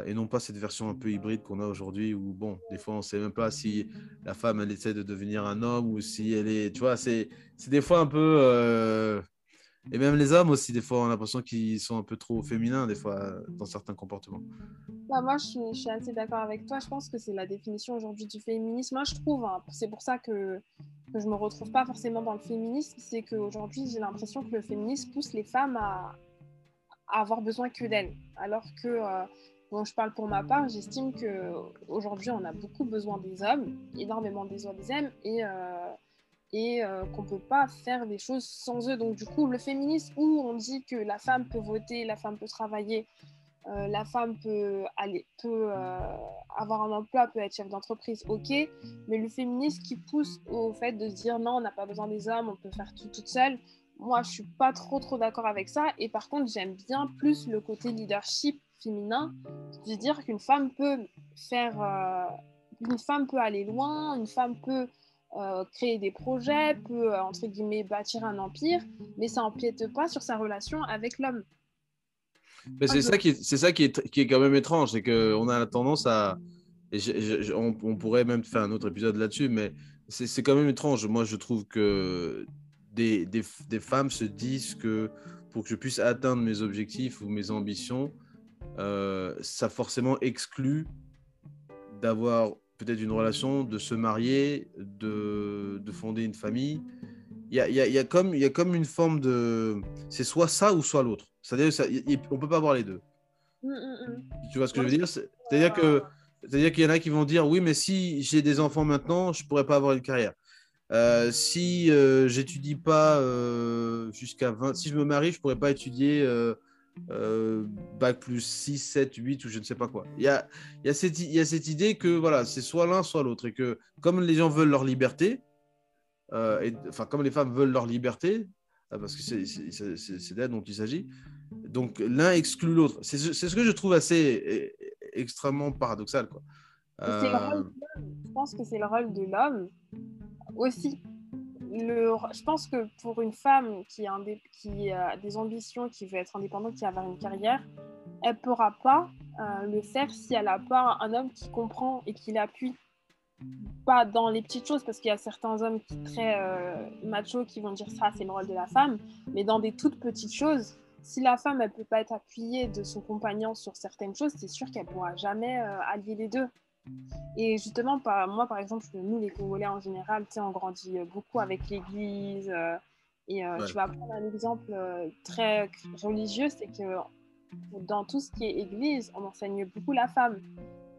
Et non pas cette version un peu hybride qu'on a aujourd'hui où, bon, des fois, on ne sait même pas si la femme, elle essaie de devenir un homme ou si elle est. Tu vois, c'est des fois un peu. Et même les hommes aussi, des fois, on a l'impression qu'ils sont un peu trop féminins, des fois, dans certains comportements. Bah, moi, je suis, assez d'accord avec toi. Je pense que c'est la définition aujourd'hui du féminisme. Moi, je trouve, hein, c'est pour ça que, que je ne me retrouve pas forcément dans le féminisme, c'est qu'aujourd'hui, j'ai l'impression que le féminisme pousse les femmes à, avoir besoin que d'elles. Alors que, euh, bon, je parle pour ma part, j'estime qu'aujourd'hui, on a beaucoup besoin des hommes, énormément besoin des hommes, et... Euh, et euh, qu'on ne peut pas faire des choses sans eux. Donc du coup, le féminisme où on dit que la femme peut voter, la femme peut travailler, euh, la femme peut, aller, peut euh, avoir un emploi, peut être chef d'entreprise, ok, mais le féminisme qui pousse au fait de se dire non, on n'a pas besoin des hommes, on peut faire tout toute seule, moi je suis pas trop trop d'accord avec ça, et par contre j'aime bien plus le côté leadership féminin, de dire qu'une femme peut faire, une femme peut aller loin, une femme peut euh, créer des projets, peut, euh, entre guillemets, bâtir un empire, mais ça n'empiète pas sur sa relation avec l'homme. Mais c'est ça, qui est, c'est ça qui, est, qui est quand même étrange, c'est qu'on a la tendance à... Et on, pourrait même faire un autre épisode là-dessus, mais c'est, quand même étrange. Moi, je trouve que des, des, des, femmes se disent que pour que je puisse atteindre mes objectifs ou mes ambitions, euh, ça forcément exclut d'avoir peut-être une relation, de se marier, de, de fonder une famille. Il y a, y, a, y, a comme, y a comme une forme de... C'est soit ça ou soit l'autre. C'est-à-dire qu'on ne peut pas avoir les deux. Mm, mm, mm. Tu vois ce que je veux dire? C'est-à-dire que... C'est-à-dire qu'il y en a qui vont dire oui, mais si j'ai des enfants maintenant, je pourrais pas avoir une carrière. Euh, si euh, j'étudie pas euh, jusqu'à 20, si je me marie, je pourrais pas étudier euh, bac plus 6, 7, 8 ou je ne sais pas quoi. Il y a, il y a, cette, il y a cette idée que voilà, c'est soit l'un, soit l'autre. Et que comme les gens veulent leur liberté, euh, et, enfin comme les femmes veulent leur liberté, euh, parce que c'est d'elle dont il s'agit, donc l'un exclut l'autre. C'est ce que je trouve assez extrêmement paradoxal. Quoi. Euh... Je pense que c'est le rôle de l'homme aussi je pense que pour une femme qui a, des ambitions, qui veut être indépendante, qui veut avoir une carrière, elle ne pourra pas euh, le faire si elle n'a pas un homme qui comprend et qui l'appuie. Pas dans les petites choses, parce qu'il y a certains hommes qui très euh, machos qui vont dire ça, c'est le rôle de la femme, mais dans des toutes petites choses, si la femme, elle peut pas être appuyée de son compagnon sur certaines choses, c'est sûr qu'elle pourra jamais euh, allier les deux. Et justement, par, moi, par exemple, nous, les Congolais en général, on grandit euh, beaucoup avec l'Église. Euh, et euh, je vais prendre un exemple très religieux, c'est que dans tout ce qui est Église, on enseigne beaucoup la femme.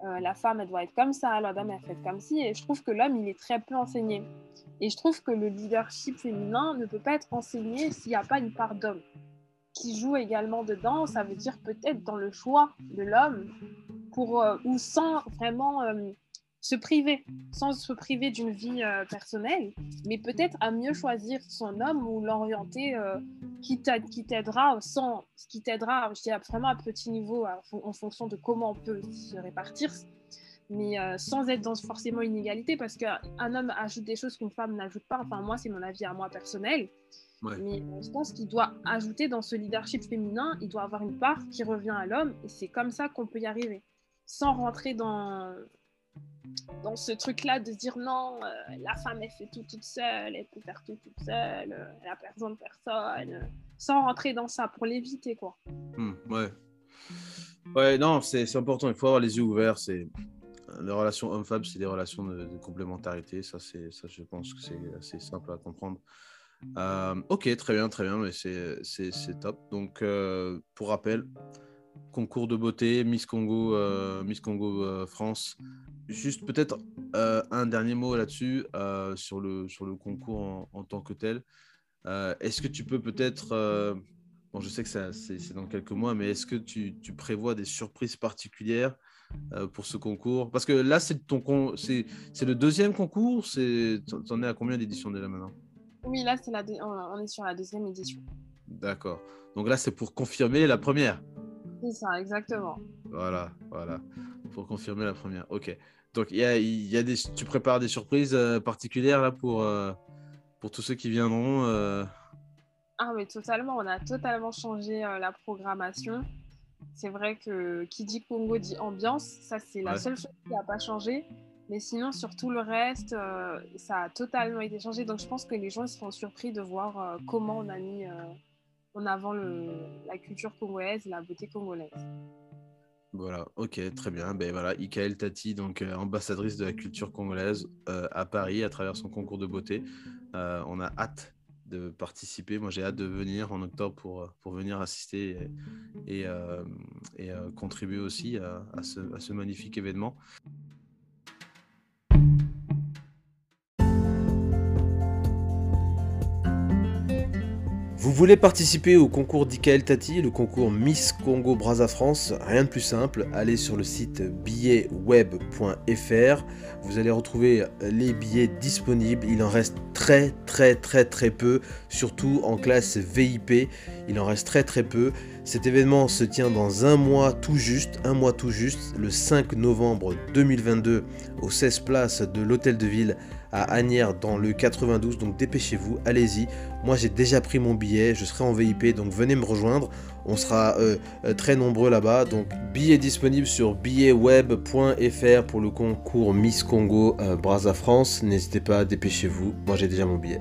la femme, elle doit être comme ça, la dame, elle fait comme ci. Et je trouve que l'homme, il est très peu enseigné. Et je trouve que le leadership féminin ne peut pas être enseigné s'il n'y a pas une part d'homme qui joue également dedans. Ça veut dire peut-être dans le choix de l'homme pour, euh, ou sans vraiment euh, se priver, sans se priver d'une vie euh, personnelle, mais peut-être à mieux choisir son homme ou l'orienter qui t'aidera sans, qui t'aidera, je dirais vraiment à petit niveau en fonction de comment on peut se répartir, mais sans être dans forcément une égalité parce qu'un homme ajoute des choses qu'une femme n'ajoute pas. Enfin, moi, c'est mon avis à moi personnel. Mais je pense qu'il doit ajouter dans ce leadership féminin, il doit avoir une part qui revient à l'homme et c'est comme ça qu'on peut y arriver sans rentrer dans, dans ce truc-là de dire non, euh, la femme, elle fait tout toute seule, elle peut faire tout toute seule, euh, elle a besoin de personne, sans rentrer dans ça pour l'éviter, quoi. Hmm, ouais. Ouais, non, c'est important, il faut avoir les yeux ouverts. C'est les relations homme-femme, c'est des relations de, complémentarité. Ça, c'est ça, je pense que c'est assez simple à comprendre. Euh, ok, très bien, très bien, mais c'est top. Donc, pour rappel, concours de beauté, Miss Congo, euh, Miss Congo euh, France. Juste peut-être euh, un dernier mot là-dessus, sur, le, sur le concours en, tant que tel. est-ce que tu peux peut-être, bon je sais que c'est dans quelques mois, mais est-ce que tu, tu, prévois des surprises particulières pour ce concours? Parce que là, c'est ton c'est le deuxième concours, tu en es à combien d'éditions déjà maintenant? Oui, là, la on est sur la deuxième édition. D'accord. Donc là, c'est pour confirmer la première. C'est ça, exactement. Voilà, voilà. Pour confirmer la première. Ok. Donc, il y a, y a des, tu prépares des surprises euh, particulières là pour, euh, pour tous ceux qui viendront euh... Ah oui, totalement. On a totalement changé euh, la programmation. C'est vrai que qui dit Congo dit ambiance. Ça, c'est la seule chose qui n'a pas changé. Mais sinon, sur tout le reste, ça a totalement été changé. Donc, je pense que les gens seront surpris de voir comment on a mis en avant le, la culture congolaise, la beauté congolaise. Voilà, ok, très bien. Ben voilà, Ikaël Tati, donc euh, ambassadrice de la culture congolaise euh, à Paris à travers son concours de beauté. Euh, on a hâte de participer. Moi, j'ai hâte de venir en octobre pour, pour venir assister et, et, et, contribuer aussi à, à ce, à ce magnifique événement. Vous voulez participer au concours d'Ikaël Tati, le concours Miss Congo Brazza France Rien de plus simple, allez sur le site billetweb.fr. Vous allez retrouver les billets disponibles. Il en reste très très très très peu, surtout en classe VIP. Il en reste très très peu. Cet événement se tient dans un mois tout juste, un mois tout juste, le 5 novembre 2022, au 16 place de l'Hôtel de Ville à Agnières dans le 92. Donc dépêchez-vous, allez-y. Moi j'ai déjà pris mon billet, je serai en VIP, donc venez me rejoindre. On sera euh, euh, très nombreux là-bas. Donc billet disponible sur billetweb.fr pour le concours Miss Congo euh, France. N'hésitez pas, dépêchez-vous. Moi j'ai déjà mon billet.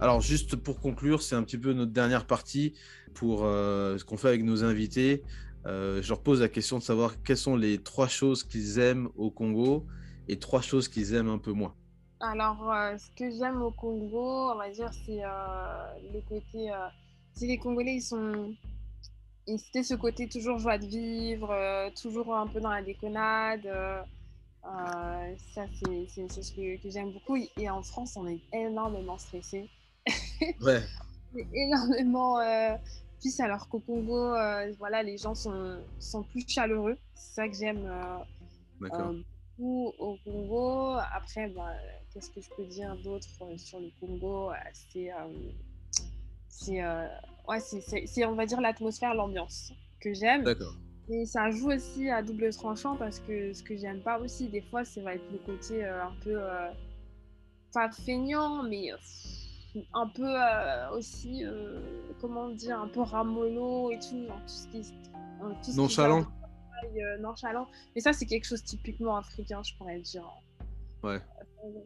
Alors juste pour conclure, c'est un petit peu notre dernière partie pour euh, ce qu'on fait avec nos invités. Euh, je leur pose la question de savoir quelles sont les trois choses qu'ils aiment au Congo et trois choses qu'ils aiment un peu moins. Alors, euh, ce que j'aime au Congo, on va dire, c'est le côté. C'est les Congolais, ils sont. C'était ce côté toujours joie de vivre, toujours un peu dans la déconnade. ça, c'est c'est- c'est ce que, que j'aime beaucoup. Et en France, on est énormément stressé. Ouais. C'est énormément. Euh, plus alors qu'au Congo, euh, voilà, les gens sont, sont plus chaleureux. C'est ça que j'aime. euh, euh, beaucoup au Congo. Après, bah, qu'est-ce que je peux dire d'autre sur le Congo C'est, c'est, ouais, c'est, on va dire, l'atmosphère, l'ambiance que j'aime. D'accord. Et ça joue aussi à double tranchant parce que ce que j'aime pas aussi, des fois, ça va être le côté euh, un peu, euh, pas feignant, mais euh, un peu euh, aussi, euh, comment dire, un peu ramollo et tout, genre, tout ce qui, tout ce qui Nonchalant. va euh, nonchalant. Mais ça, c'est quelque chose typiquement africain, je pourrais dire. Ouais.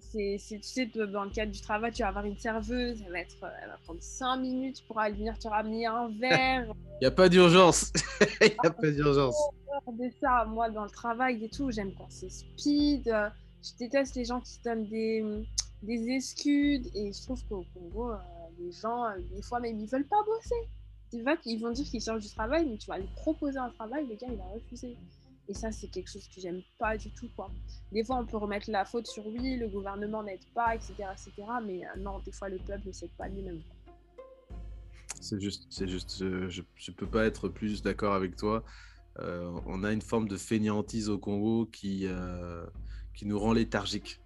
C'est, c'est- tu sais, dans le cadre du travail, tu vas avoir une serveuse, elle va, être, elle va prendre 5 minutes pour aller venir te ramener un verre. Il n'y a pas d'urgence. Il n'y a pas d'urgence. peur de ça. Moi, dans le travail et tout, j'aime quand c'est speed. Je déteste les gens qui donnent des, des excuses. Et je trouve qu'au Congo, euh, les gens, euh, des fois même, ils veulent pas bosser. Tu vois qu'ils vont dire qu'ils cherchent du travail, mais tu vas lui proposer un travail, le gars, il va refuser. Et ça, c'est quelque chose que j'aime pas du tout, quoi. Des fois, on peut remettre la faute sur oui, le gouvernement n'aide pas, etc., etc. Mais euh, non, des fois, le peuple ne s'aide pas lui-même. C'est juste, c'est juste. Je, je, je peux pas être plus d'accord avec toi. Euh, on a une forme de fainéantise au Congo qui, euh, qui nous rend léthargiques.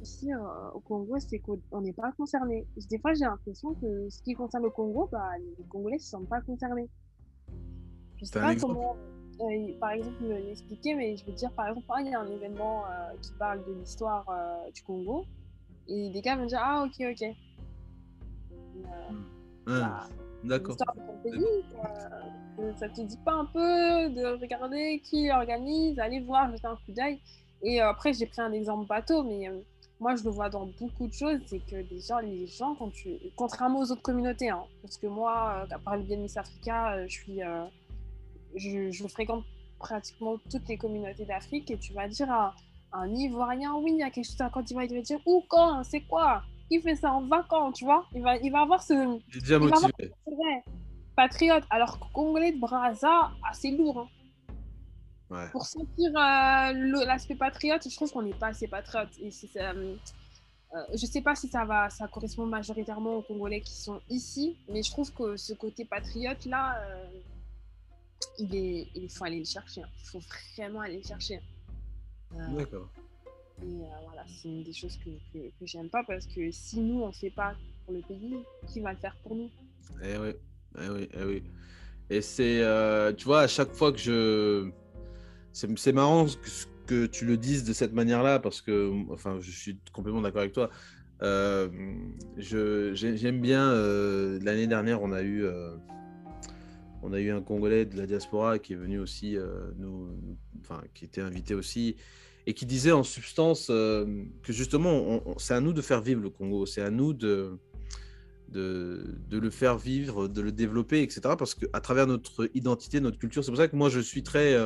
Aussi, euh, au Congo, c'est qu'on n'est pas concerné. Des fois, j'ai l'impression que ce qui concerne le Congo, bah, les Congolais ne se sentent pas concernés. Je sais pas exemple comment, euh, par exemple, l'expliquer, mais je veux dire, par exemple, ah, il y a un événement euh, qui parle de l'histoire du Congo, et des gars vont dire, ah, ok, ok. Hein, bah, D'accord. quoi. Euh, ça te dit pas un peu de regarder qui organise, aller voir, jeter un coup d'œil. Et après, j'ai pris un exemple bateau, mais moi, je le vois dans beaucoup de choses, c'est que déjà, les gens, quand tu... contrairement aux autres communautés, hein, parce que moi, euh, à part le bien Miss Africa, euh, je suis... euh, je, je fréquente pratiquement toutes les communautés d'Afrique, et tu vas dire à un Ivoirien, oui, il y a quelque chose à Côte d'Ivoire, il va dire, où, quand, c'est quoi? Qui fait ça en vacances, tu vois? Il va, il va avoir ce... Il est déjà Il va motivé. Vrai. Patriote. Alors que Congolais de Brazza, assez lourd. hein. Ouais. Pour sentir euh, l'aspect patriote, je trouve qu'on n'est pas assez patriote. Et euh, euh, je sais pas si ça va, ça correspond majoritairement aux Congolais qui sont ici, mais je trouve que ce côté patriote là, euh, il est, il faut aller le chercher. hein. Il faut vraiment aller le chercher. D'accord. et voilà, c'est une des choses que, que, que j'aime pas parce que si nous on fait pas pour le pays, qui va le faire pour nous? Eh oui, eh oui, eh oui. Et c'est, tu vois, à chaque fois que je. C'est marrant que tu le dises de cette manière-là parce que, enfin, je suis complètement d'accord avec toi. Euh, J'aime bien. Euh, L'année dernière, on a eu, euh, on a eu un Congolais de la diaspora qui est venu aussi, euh, nous, enfin, qui était invité aussi, et qui disait en substance que justement, c'est à nous de faire vivre le Congo, c'est à nous de, de, de, le faire vivre, de le développer, etc. Parce qu'à travers notre identité, notre culture, c'est pour ça que moi je suis très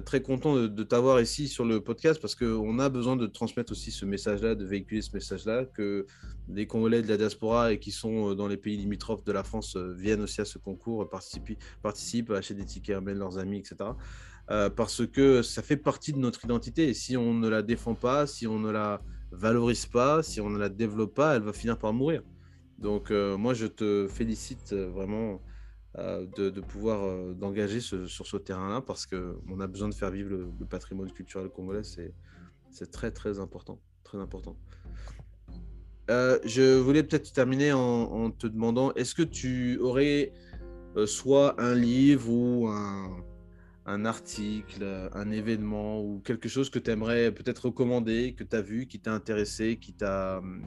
très content de, t'avoir ici sur le podcast parce qu'on a besoin de transmettre aussi ce message-là, de véhiculer ce message-là, que les Congolais de la diaspora et qui sont euh, dans les pays limitrophes de la France euh, viennent aussi à ce concours, participent, participent achètent des tickets, amènent leurs amis, etc. Euh, parce que ça fait partie de notre identité et si on ne la défend pas, si on ne la valorise pas, si on ne la développe pas, elle va finir par mourir. Donc moi je te félicite vraiment euh, de, pouvoir euh, d'engager sur ce terrain-là parce qu'on a besoin de faire vivre le, patrimoine culturel congolais. C'est très très important, très important. Euh, je voulais peut-être terminer en, te demandant, est-ce que tu aurais soit un livre ou un, un, article, un événement ou quelque chose que tu aimerais peut-être recommander, que tu as vu, qui t'a intéressé, qui t'a hum,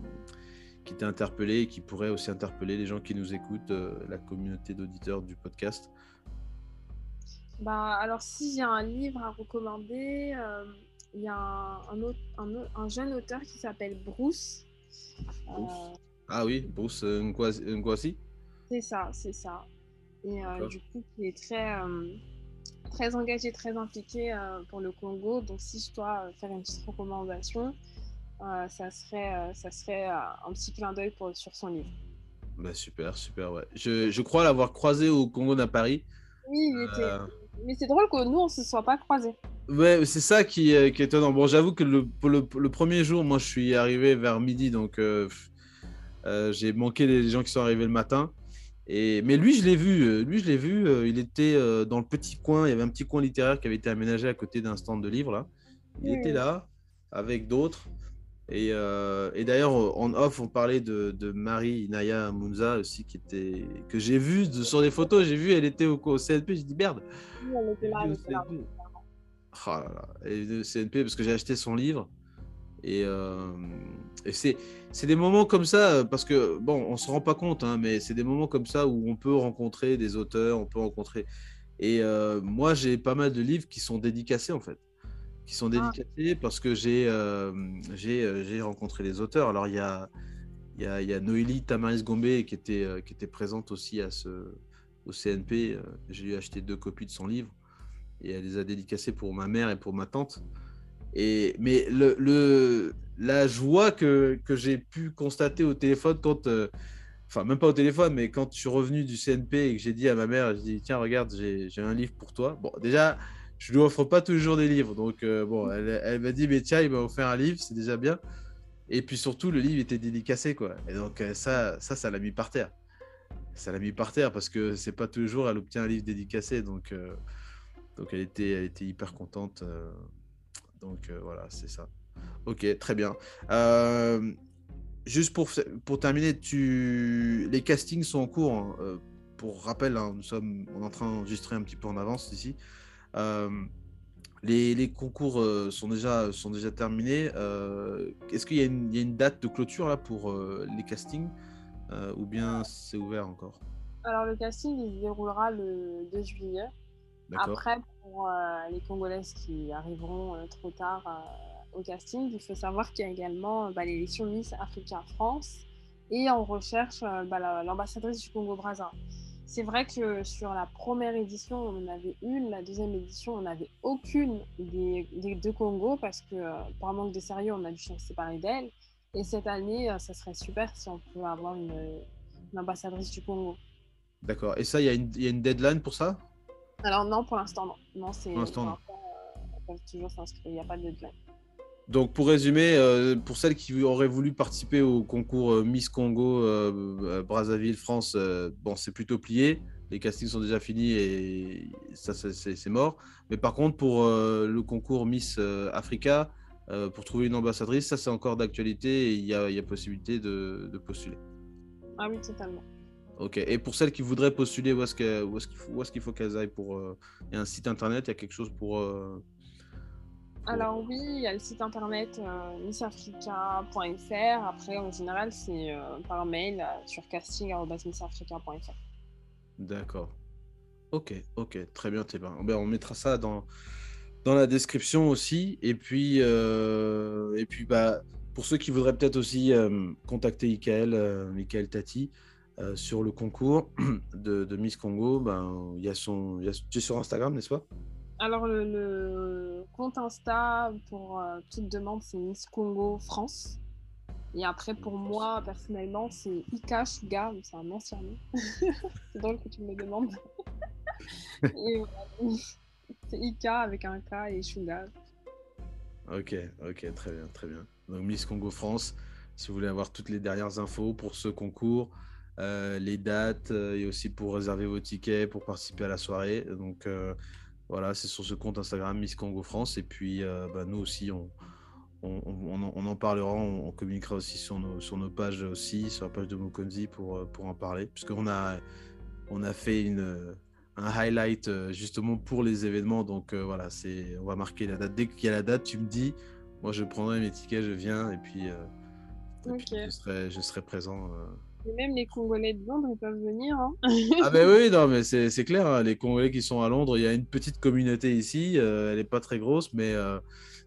qui t'a interpellé et qui pourrait aussi interpeller les gens qui nous écoutent, euh, la communauté d'auditeurs du podcast bah, Alors, si j'ai un livre à recommander, euh, il y a un, un, jeune auteur qui s'appelle Bruce. Euh, ah oui, Bruce Ngwasi C'est ça, c'est ça. Et du coup, qui est très, très engagé, très impliqué pour le Congo. Donc, si je dois faire une petite recommandation, euh, ça serait, euh, ça serait euh, un petit clin d'œil sur son livre. Bah super, super, ouais. Je, je crois l'avoir croisé au Congo à Paris. Oui, il était... mais c'est drôle que nous, on ne se soit pas croisés. Ouais, c'est ça qui, qui, est étonnant. Bon, j'avoue que le, le, le, premier jour, moi, je suis arrivé vers midi, donc j'ai manqué les gens qui sont arrivés le matin. Et, mais lui, je l'ai vu. Lui, je l'ai vu. il était dans le petit coin. Il y avait un petit coin littéraire qui avait été aménagé à côté d'un stand de livres. Là. Il était là avec d'autres. Euh, et, d'ailleurs, en off, on parlait de, Marie Naya Munza aussi, qui était, que j'ai vu sur des photos. J'ai vu, elle était au, CNP. J'ai dit merde. Oui, elle était là. Elle était là. Oh là là. Elle CNP parce que j'ai acheté son livre. Et, euh, et c'est, des moments comme ça, parce que, bon, on se rend pas compte, hein, mais c'est des moments comme ça où on peut rencontrer des auteurs, on peut rencontrer. Et euh, moi, j'ai pas mal de livres qui sont dédicacés, en fait qui sont ah. dédicacés parce que j'ai euh, euh, j'ai rencontré les auteurs. Alors, il y a, il y a, y a Noélie Tamaris Gombe qui était, euh, qui était présente aussi à ce, au CNP. J'ai lui acheté deux copies de son livre et elle les a dédicacées pour ma mère et pour ma tante. Et, mais le, le la joie que, que j'ai pu constater au téléphone quand. Enfin, même pas au téléphone, mais quand je suis revenu du CNP et que j'ai dit à ma mère, je dis tiens, regarde, j'ai un livre pour toi. Bon, déjà, je lui offre pas toujours des livres. Donc, euh, bon, elle, m'a dit, mais tiens, il m'a offert un livre, c'est déjà bien. Et puis surtout, le livre était dédicacé, quoi. Et donc, euh, ça, ça, ça l'a mis par terre. Ça l'a mis par terre parce que c'est pas toujours elle obtient un livre dédicacé. Donc, euh, donc elle, était, elle était hyper contente. donc, voilà, c'est ça. Ok, très bien. juste pour, pour terminer, tu... les castings sont en cours. Hein. pour rappel, hein, nous sommes on est en train d'enregistrer un petit peu en avance ici. Euh, les, concours euh, sont, déjà, sont déjà terminés. Euh, est-ce qu'il y, a une date de clôture là, pour les castings ou bien c'est ouvert encore? Alors le casting il se déroulera le 2 juillet. Après, pour les Congolaises qui arriveront trop tard au casting, il faut savoir qu'il y a également bah, l'élection Miss Africa France et on recherche bah, l'ambassadrice du Congo-Brazza. C'est vrai que sur la première édition, on en avait une. La deuxième édition, on n'avait aucune des, deux Congo parce que, euh, par manque de sérieux, on a dû se séparer d'elle. Et cette année, euh, ça serait super si on pouvait avoir une, ambassadrice du Congo. D'accord. Et ça, il y, a une deadline pour ça? Alors non, pour l'instant, non. Non, c'est... Pour l'instant, on peut toujours s'inscrire. Il n'y a pas de deadline. Donc pour résumer, euh, pour celles qui auraient voulu participer au concours euh, Miss Congo euh, Brazzaville France, bon c'est plutôt plié. Les castings sont déjà finis et ça c'est mort. Mais par contre pour le concours Miss Africa, pour trouver une ambassadrice, ça c'est encore d'actualité et il y, a, possibilité de, postuler. Ah oui totalement. Ok. Et pour celles qui voudraient postuler, où est-ce qu'il faut, qu'elles aillent pour Il y a un site internet, il y a quelque chose pour Alors oui, il y a le site internet missafrica.fr. Après, en général, c'est par mail sur casting.missafrica.fr. D'accord. Ok, ok, très bien, Théba. Ben, on mettra ça dans, dans la description aussi. Et puis, et puis bah, pour ceux qui voudraient peut-être aussi contacter Ikael, Michael Tati, euh, sur le concours de, Miss Congo, ben, il y a son, tu es sur Instagram, n'est-ce pas? Alors, le, compte Insta pour euh, toute demande, c'est Miss Congo France. Et après, pour moi, personnellement, c'est Ika Sugar, c'est un ancien nom. c'est drôle que tu me le demandes. c'est Ika avec un K et Sugar. Ok, ok, très bien, très bien. Donc Miss Congo France, si vous voulez avoir toutes les dernières infos pour ce concours, euh, les dates euh, et aussi pour réserver vos tickets pour participer à la soirée. Donc voilà, c'est sur ce compte Instagram Miss Congo France. Et puis bah, nous aussi, on, on, en parlera, on, communiquera aussi sur nos, sur nos pages aussi, sur la page de Mokonzi pour, pour en parler. Puisqu'on a, on a fait une, un highlight justement pour les événements. Donc voilà, c'est, on va marquer la date. Dès qu'il y a la date, tu me dis, moi je prendrai mes tickets, je viens et puis, je, serai, je serai présent même les Congolais de Londres, ils peuvent venir. Hein. ah ben oui, non, mais c'est clair, hein, les Congolais qui sont à Londres, il y a une petite communauté ici, euh, elle n'est pas très grosse, mais, euh,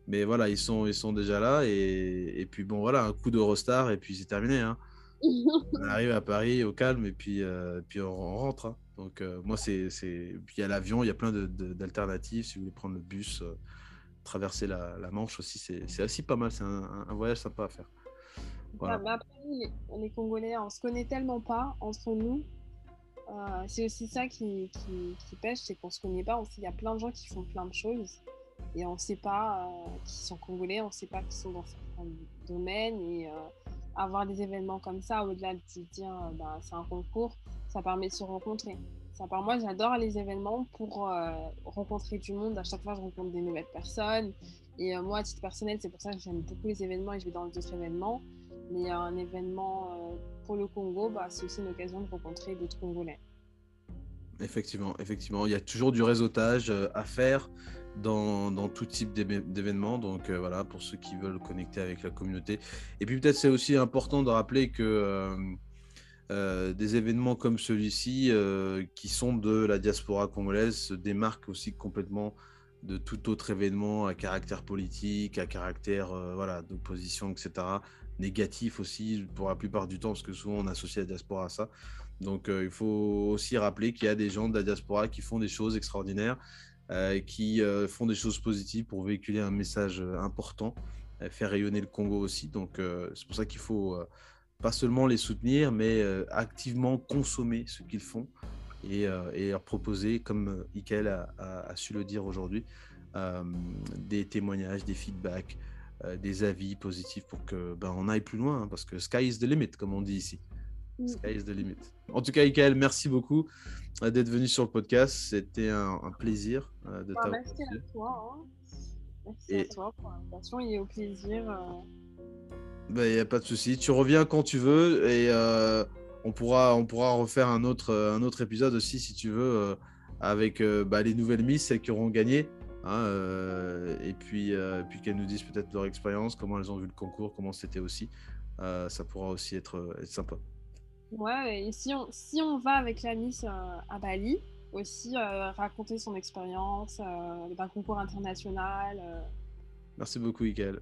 mais voilà, ils sont, ils sont déjà là. Et, et puis bon, voilà, un coup d'Eurostar et puis c'est terminé. Hein. on arrive à Paris au calme et puis, euh, puis on, rentre. Hein. Donc moi, c'est... Puis il y a l'avion, il y a plein d'alternatives. Si vous voulez prendre le bus, traverser la, la, Manche aussi, c'est aussi pas mal. C'est un, un voyage sympa à faire. Voilà. Ah, après, les, Congolais, on se connaît tellement pas entre nous. Euh, c'est aussi ça qui, pêche, c'est qu'on se connaît pas. Il y a plein de gens qui font plein de choses et on ne sait pas euh, qui sont congolais, on ne sait pas qui sont dans certains domaines. Et euh, avoir des événements comme ça, au-delà de dire bah, c'est un concours, ça permet de se rencontrer. Ça, par moi, j'adore les événements pour rencontrer du monde. À chaque fois, je rencontre des nouvelles personnes. Et moi, à titre personnel, c'est pour ça que j'aime beaucoup les événements et je vais dans d'autres événements. Mais un événement euh, pour le Congo, bah, c'est aussi une occasion de rencontrer d'autres Congolais. Effectivement, effectivement, il y a toujours du réseautage euh, à faire dans, dans tout type d'événements. Donc euh, voilà, pour ceux qui veulent connecter avec la communauté. Et puis peut-être c'est aussi important de rappeler que des événements comme celui-ci, qui sont de la diaspora congolaise, se démarquent aussi complètement de tout autre événement à caractère politique, à caractère voilà d'opposition, etc négatif aussi pour la plupart du temps, parce que souvent on associe la diaspora à ça. Donc euh, il faut aussi rappeler qu'il y a des gens de la diaspora qui font des choses extraordinaires, euh, qui euh, font des choses positives pour véhiculer un message important, faire rayonner le Congo aussi. Donc c'est pour ça qu'il faut pas seulement les soutenir, mais activement consommer ce qu'ils font et, leur proposer, comme Ikel a, a, su le dire aujourd'hui, des témoignages, des feedbacks, des avis positifs pour que ben, on aille plus loin, hein, parce que sky is the limit, comme on dit ici. Mm. Sky is the limit. En tout cas, Ikael, merci beaucoup euh, d'être venu sur le podcast. C'était un, plaisir euh, de bah, t'avoir. Merci à toi. Hein. Merci à toi pour l'invitation et au plaisir. Il n'y ben, a pas de souci. Tu reviens quand tu veux et on, pourra, on pourra refaire un autre, un autre épisode aussi, si tu veux, avec bah, les nouvelles Miss, celles qui auront gagné. Hein, euh, et puis, euh, puis qu'elles nous disent peut-être leur expérience, comment elles ont vu le concours, comment c'était aussi. Euh, ça pourra aussi être, être, sympa. Ouais, et si on, si on va avec la Miss à Bali, aussi raconter son expérience d'un concours international. Merci beaucoup, Ikael.